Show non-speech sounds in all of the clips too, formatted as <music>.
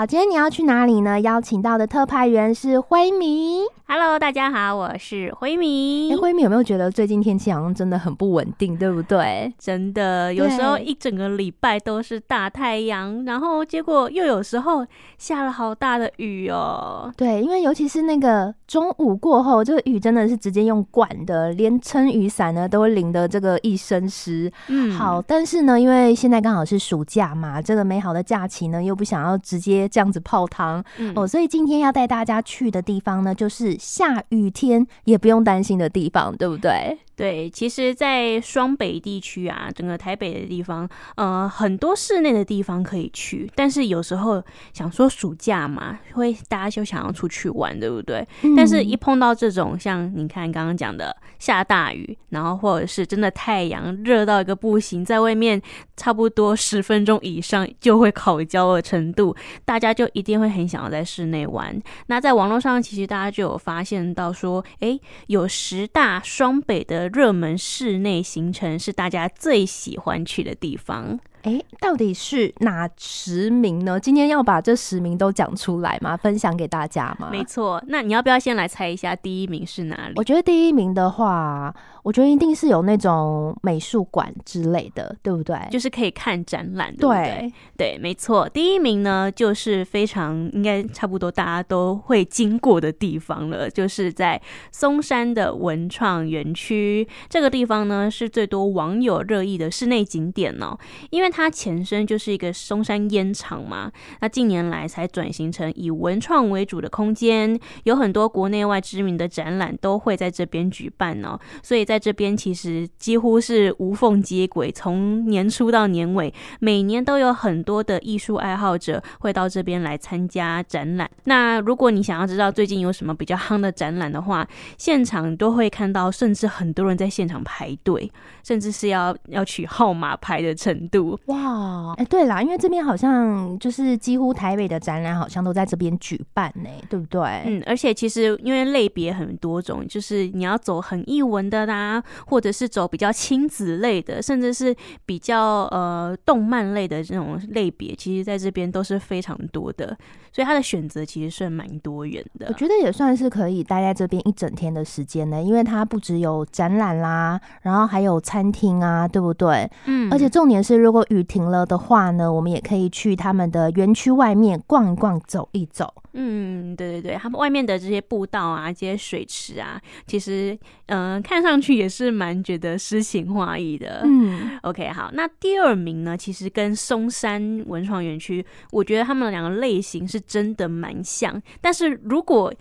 好，今天你要去哪里呢？邀请到的特派员是辉明。Hello，大家好，我是辉明。哎，辉明有没有觉得最近天气好像真的很不稳定，<laughs> 对不对？真的，有时候一整个礼拜都是大太阳，然后结果又有时候下了好大的雨哦。对，因为尤其是那个中午过后，这个雨真的是直接用管的，连撑雨伞呢都会淋得这个一身湿。嗯，好，但是呢，因为现在刚好是暑假嘛，这个美好的假期呢，又不想要直接这样子泡汤、嗯、哦，所以今天要带大家去的地方呢，就是。下雨天也不用担心的地方，对不对？对，其实，在双北地区啊，整个台北的地方，呃，很多室内的地方可以去。但是有时候想说暑假嘛，会大家就想要出去玩，对不对？嗯、但是一碰到这种像你看刚刚讲的下大雨，然后或者是真的太阳热到一个不行，在外面差不多十分钟以上就会烤焦的程度，大家就一定会很想要在室内玩。那在网络上，其实大家就有发现到说，哎，有十大双北的。热门室内行程是大家最喜欢去的地方。哎，到底是哪十名呢？今天要把这十名都讲出来吗？分享给大家吗？没错，那你要不要先来猜一下第一名是哪里？我觉得第一名的话，我觉得一定是有那种美术馆之类的，对不对？就是可以看展览，对对？对，对，没错。第一名呢，就是非常应该差不多大家都会经过的地方了，就是在松山的文创园区。这个地方呢，是最多网友热议的室内景点哦，因为。它前身就是一个松山烟厂嘛，那近年来才转型成以文创为主的空间，有很多国内外知名的展览都会在这边举办哦，所以在这边其实几乎是无缝接轨，从年初到年尾，每年都有很多的艺术爱好者会到这边来参加展览。那如果你想要知道最近有什么比较夯的展览的话，现场都会看到，甚至很多人在现场排队，甚至是要要取号码牌的程度。哇，哎、欸，对啦，因为这边好像就是几乎台北的展览好像都在这边举办呢，对不对？嗯，而且其实因为类别很多种，就是你要走很艺文的啦，或者是走比较亲子类的，甚至是比较呃动漫类的这种类别，其实在这边都是非常多的，所以它的选择其实算蛮多元的。我觉得也算是可以待在这边一整天的时间呢，因为它不只有展览啦，然后还有餐厅啊，对不对？嗯，而且重点是如果雨停了的话呢，我们也可以去他们的园区外面逛一逛、走一走。嗯，对对对，他们外面的这些步道啊、这些水池啊，其实嗯、呃，看上去也是蛮觉得诗情画意的。嗯，OK，好，那第二名呢，其实跟松山文创园区，我觉得他们两个类型是真的蛮像，但是如果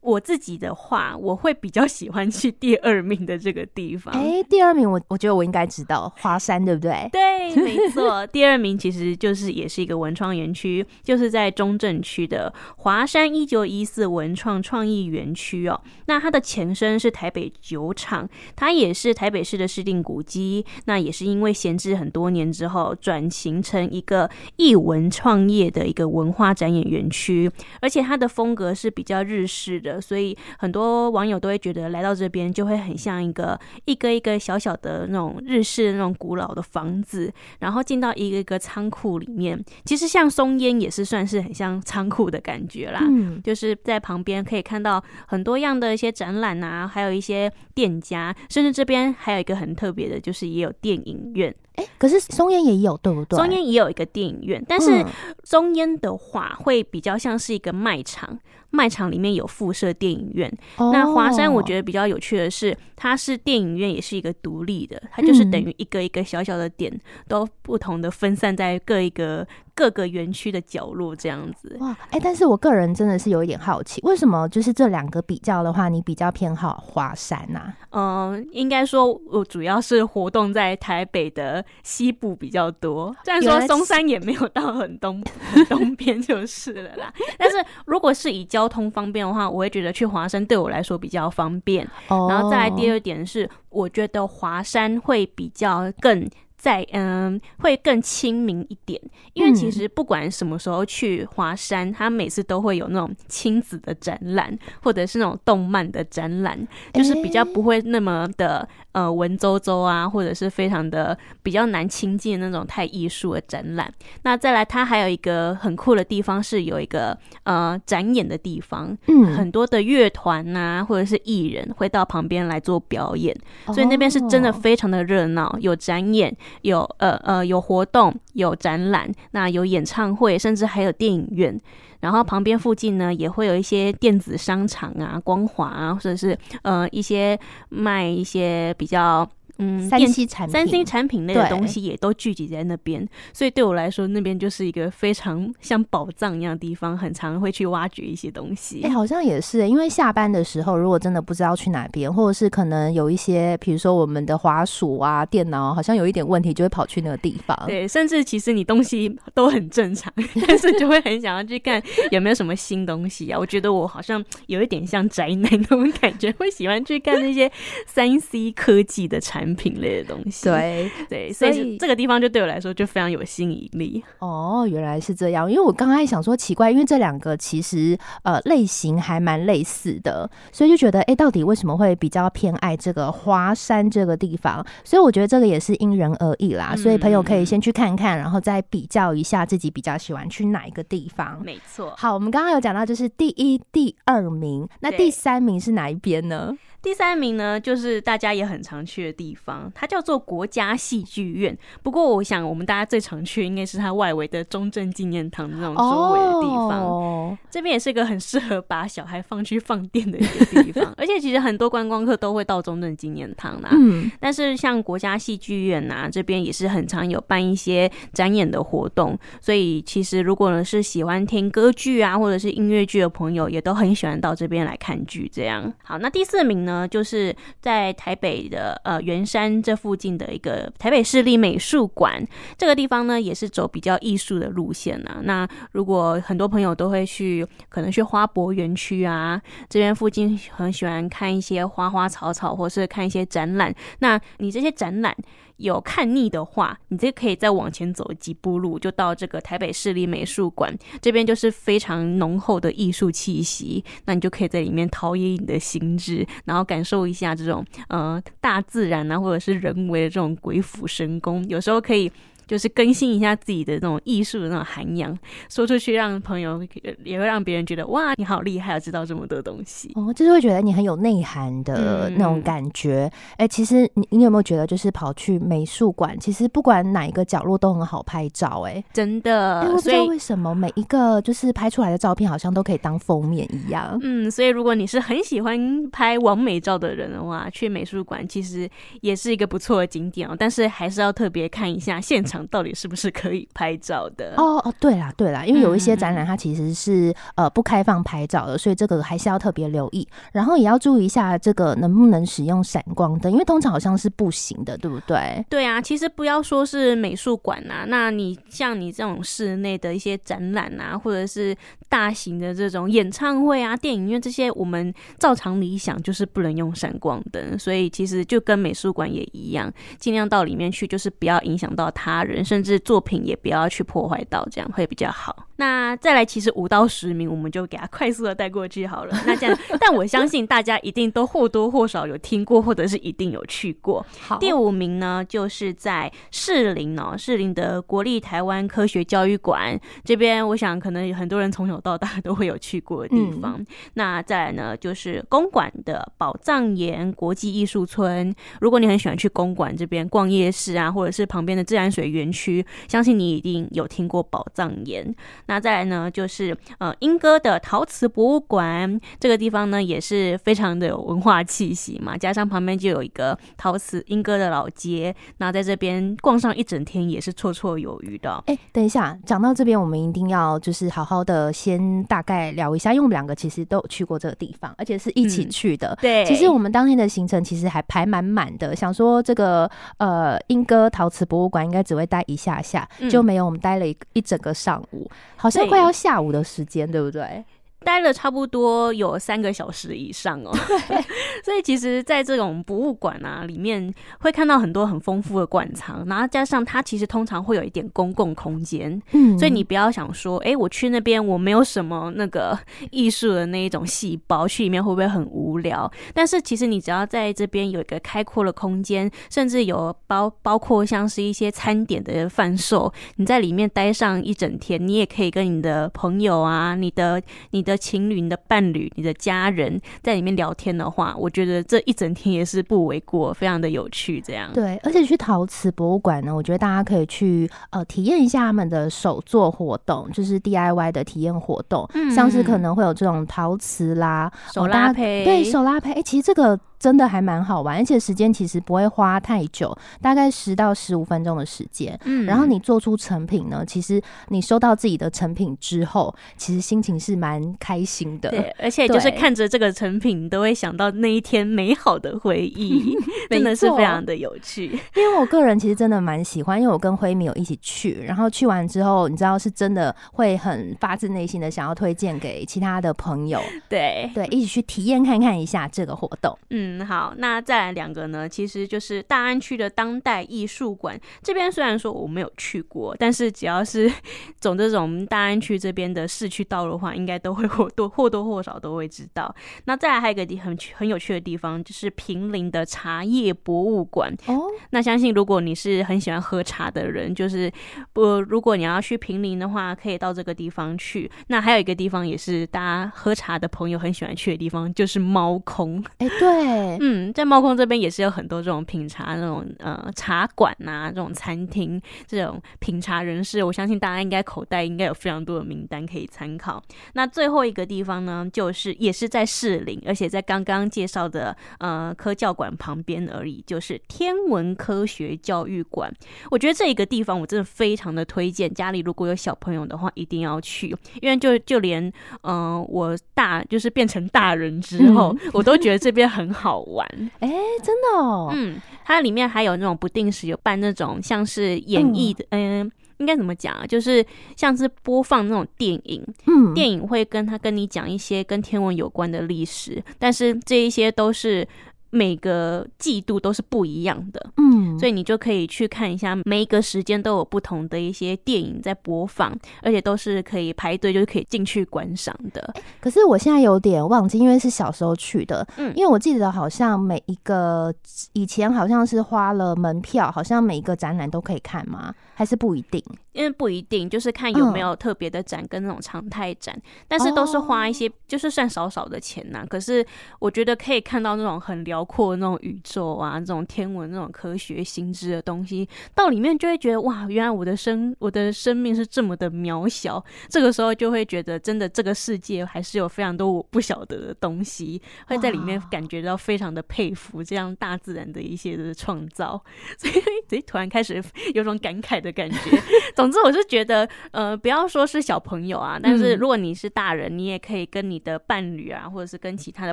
我自己的话，我会比较喜欢去第二名的这个地方。哎、欸，第二名我我觉得我应该知道华山，对不对？对，没错。<laughs> 第二名其实就是也是一个文创园区，就是在中正区的华山一九一四文创创意园区哦。那它的前身是台北酒厂，它也是台北市的市定古迹。那也是因为闲置很多年之后，转型成一个艺文创业的一个文化展演园区，而且它的风格是比较日式的。所以很多网友都会觉得来到这边就会很像一个一个一个小小的那种日式的那种古老的房子，然后进到一个一个仓库里面。其实像松烟也是算是很像仓库的感觉啦，嗯，就是在旁边可以看到很多样的一些展览啊，还有一些店家，甚至这边还有一个很特别的，就是也有电影院。哎，可是松烟也有，对不对？松烟也有一个电影院，但是松烟的话会比较像是一个卖场。卖场里面有附设电影院。Oh. 那华山我觉得比较有趣的是，它是电影院也是一个独立的，它就是等于一个一个小小的点，都不同的分散在各一个。各个园区的角落这样子哇，哎、欸，但是我个人真的是有一点好奇，为什么就是这两个比较的话，你比较偏好华山呐、啊？嗯，应该说我主要是活动在台北的西部比较多，虽然说松山也没有到很东 <laughs> 很东边就是了啦。<laughs> 但是如果是以交通方便的话，我会觉得去华山对我来说比较方便。然后再来第二点是，我觉得华山会比较更。在嗯，会更亲民一点，因为其实不管什么时候去华山，他每次都会有那种亲子的展览，或者是那种动漫的展览，就是比较不会那么的呃文绉绉啊，或者是非常的比较难亲近的那种太艺术的展览。那再来，它还有一个很酷的地方，是有一个呃展演的地方，嗯，很多的乐团呐，或者是艺人会到旁边来做表演，所以那边是真的非常的热闹，有展演。有呃呃有活动，有展览，那有演唱会，甚至还有电影院。然后旁边附近呢，也会有一些电子商场啊、光华啊，或者是呃一些卖一些比较。嗯，三 C 产品，三 C 产品类的东西也都聚集在那边，所以对我来说，那边就是一个非常像宝藏一样的地方，很常会去挖掘一些东西。哎、欸，好像也是，因为下班的时候，如果真的不知道去哪边，或者是可能有一些，比如说我们的滑鼠啊、电脑好像有一点问题，就会跑去那个地方。对，甚至其实你东西都很正常，<laughs> 但是就会很想要去看有没有什么新东西啊。我觉得我好像有一点像宅男那种感觉，会喜欢去看那些三 C 科技的产品。品类的东西，对对，所以这个地方就对我来说就非常有吸引力。哦，原来是这样。因为我刚才想说奇怪，因为这两个其实呃类型还蛮类似的，所以就觉得哎、欸，到底为什么会比较偏爱这个华山这个地方？所以我觉得这个也是因人而异啦。所以朋友可以先去看看，然后再比较一下自己比较喜欢去哪一个地方。没错。好，我们刚刚有讲到就是第一、第二名，那第三名是哪一边呢？第三名呢，就是大家也很常去的地方，它叫做国家戏剧院。不过，我想我们大家最常去应该是它外围的中正纪念堂那种周围的地方。Oh. 这边也是一个很适合把小孩放去放电的一个地方。<laughs> 而且，其实很多观光客都会到中正纪念堂啦。嗯。但是，像国家戏剧院呐、啊，这边也是很常有办一些展演的活动。所以，其实如果呢是喜欢听歌剧啊，或者是音乐剧的朋友，也都很喜欢到这边来看剧。这样。好，那第四名呢？呢，就是在台北的呃圆山这附近的一个台北市立美术馆，这个地方呢也是走比较艺术的路线啊。那如果很多朋友都会去，可能去花博园区啊，这边附近很喜欢看一些花花草草，或是看一些展览。那你这些展览，有看腻的话，你这可以再往前走几步路，就到这个台北市立美术馆这边，就是非常浓厚的艺术气息。那你就可以在里面陶冶你的心智，然后感受一下这种呃大自然啊，或者是人为的这种鬼斧神工，有时候可以。就是更新一下自己的那种艺术的那种涵养，说出去让朋友也会让别人觉得哇，你好厉害，啊知道这么多东西哦，就是会觉得你很有内涵的那种感觉。哎、嗯欸，其实你你有没有觉得，就是跑去美术馆，其实不管哪一个角落都很好拍照、欸？哎，真的。不知道为什么每一个就是拍出来的照片好像都可以当封面一样。嗯，所以如果你是很喜欢拍完美照的人的话，去美术馆其实也是一个不错的景点哦。但是还是要特别看一下现场。到底是不是可以拍照的？哦哦，对啦对啦，因为有一些展览它其实是、嗯、呃不开放拍照的，所以这个还是要特别留意，然后也要注意一下这个能不能使用闪光灯，因为通常好像是不行的，对不对？对啊，其实不要说是美术馆呐，那你像你这种室内的一些展览啊，或者是大型的这种演唱会啊、电影院这些，我们照常理想就是不能用闪光灯，所以其实就跟美术馆也一样，尽量到里面去，就是不要影响到他人。人甚至作品也不要去破坏到，这样会比较好。那再来，其实五到十名我们就给他快速的带过去好了。那这样，<laughs> 但我相信大家一定都或多或少有听过，或者是一定有去过。好，第五名呢，就是在士林哦，士林的国立台湾科学教育馆这边，我想可能有很多人从小到大都会有去过的地方。嗯、那再来呢，就是公馆的宝藏岩国际艺术村。如果你很喜欢去公馆这边逛夜市啊，或者是旁边的自然水园区，相信你一定有听过宝藏岩。那再来呢，就是呃莺歌的陶瓷博物馆，这个地方呢也是非常的有文化气息嘛，加上旁边就有一个陶瓷莺歌的老街，那在这边逛上一整天也是绰绰有余的。哎、欸，等一下，讲到这边，我们一定要就是好好的先大概聊一下，因为我们两个其实都有去过这个地方，而且是一起去的。嗯、对，其实我们当天的行程其实还排满满的，想说这个呃莺歌陶瓷博物馆应该只会待一下下，就没有我们待了一一整个上午。好像快要下午的时间，对，不对？待了差不多有三个小时以上哦。<laughs> 所以其实，在这种博物馆啊里面，会看到很多很丰富的馆藏，然后加上它其实通常会有一点公共空间，嗯，所以你不要想说，哎，我去那边我没有什么那个艺术的那一种细胞，去里面会不会很无聊？但是其实你只要在这边有一个开阔的空间，甚至有包包括像是一些餐点的贩售，你在里面待上一整天，你也可以跟你的朋友啊，你的你的情侣、你的伴侣、你的家人在里面聊天的话，我觉得这一整天也是不为过，非常的有趣。这样对，而且去陶瓷博物馆呢，我觉得大家可以去呃体验一下他们的手作活动，就是 DIY 的体验活动，嗯，像是可能会有这种陶瓷啦、手拉胚，对，手拉胚。哎，其实这个。真的还蛮好玩，而且时间其实不会花太久，大概十到十五分钟的时间。嗯，然后你做出成品呢，其实你收到自己的成品之后，其实心情是蛮开心的。对，而且就是看着这个成品，你都会想到那一天美好的回忆，<laughs> 真的是非常的有趣。因为我个人其实真的蛮喜欢，因为我跟辉米有一起去，然后去完之后，你知道是真的会很发自内心的想要推荐给其他的朋友。<laughs> 对对，一起去体验看看一下这个活动。嗯。嗯，好，那再来两个呢？其实就是大安区的当代艺术馆这边，虽然说我没有去过，但是只要是 <laughs> 走这种大安区这边的市区道路的话，应该都会或多或多或少都会知道。那再来还有一个地很很有趣的地方，就是平林的茶叶博物馆。哦，那相信如果你是很喜欢喝茶的人，就是不，如果你要去平林的话，可以到这个地方去。那还有一个地方也是大家喝茶的朋友很喜欢去的地方，就是猫空。哎，对。嗯，在猫空这边也是有很多这种品茶那种呃茶馆呐，这种餐厅，这种品茶人士，我相信大家应该口袋应该有非常多的名单可以参考。那最后一个地方呢，就是也是在士林，而且在刚刚介绍的呃科教馆旁边而已，就是天文科学教育馆。我觉得这一个地方我真的非常的推荐，家里如果有小朋友的话，一定要去，因为就就连嗯、呃、我大就是变成大人之后，嗯、我都觉得这边很好。玩哎、欸，真的哦，嗯，它里面还有那种不定时有办那种像是演艺的，嗯、呃，应该怎么讲啊？就是像是播放那种电影，嗯，电影会跟他跟你讲一些跟天文有关的历史，但是这一些都是。每个季度都是不一样的，嗯，所以你就可以去看一下，每一个时间都有不同的一些电影在播放，而且都是可以排队，就是可以进去观赏的。欸，可是我现在有点忘记，因为是小时候去的，嗯，因为我记得好像每一个以前好像是花了门票，好像每一个展览都可以看吗？还是不一定？因为不一定，就是看有没有特别的展跟那种常态展，嗯，但是都是花一些，就是算少少的钱呐，啊。可是我觉得可以看到那种很辽阔的那种宇宙啊，这种天文、那种科学、新知的东西，到里面就会觉得哇，原来我的生我的生命是这么的渺小。这个时候就会觉得，真的这个世界还是有非常多我不晓得的东西，会在里面感觉到非常的佩服这样大自然的一些的创造。<laughs> 所以，所以突然开始 <laughs> 有种感慨的感觉。<laughs> 总之，我是觉得，呃，不要说是小朋友啊，但是如果你是大人，你也可以跟你的伴侣啊，或者是跟其他的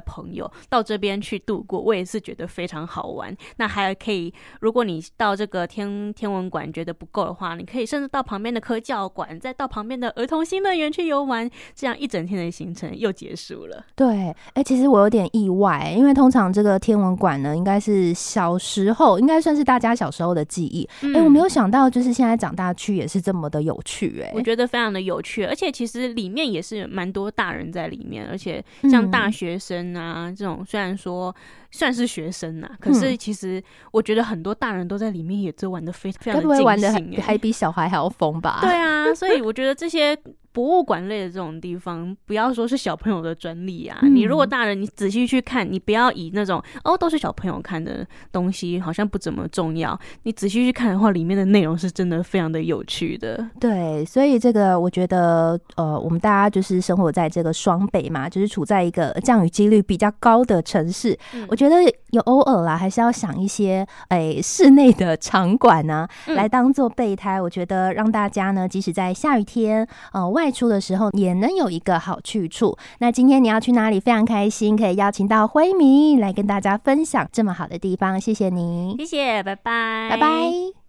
朋友到这边去度过。我也是觉得非常好玩。那还可以，如果你到这个天天文馆觉得不够的话，你可以甚至到旁边的科教馆，再到旁边的儿童新乐园去游玩，这样一整天的行程又结束了。对，哎、欸，其实我有点意外，因为通常这个天文馆呢，应该是小时候，应该算是大家小时候的记忆。哎、嗯欸，我没有想到，就是现在长大去也是这么的有趣。哎，我觉得非常的有趣，而且其实里面也是蛮多大人在里面，而且像大学生啊、嗯、这种，虽然说。算是学生呐、啊，可是其实我觉得很多大人都在里面也就玩的非常非常的尽兴，还比小孩还要疯吧？对啊，所以我觉得这些。博物馆类的这种地方，不要说是小朋友的专利啊、嗯！你如果大人，你仔细去看，你不要以那种哦都是小朋友看的东西，好像不怎么重要。你仔细去看的话，里面的内容是真的非常的有趣的。对，所以这个我觉得，呃，我们大家就是生活在这个双北嘛，就是处在一个降雨几率比较高的城市。嗯、我觉得有偶尔啦，还是要想一些诶室内的场馆呢，来当做备胎、嗯。我觉得让大家呢，即使在下雨天，呃外。外出的时候也能有一个好去处。那今天你要去哪里？非常开心可以邀请到辉明来跟大家分享这么好的地方。谢谢你，谢谢，拜拜，拜拜。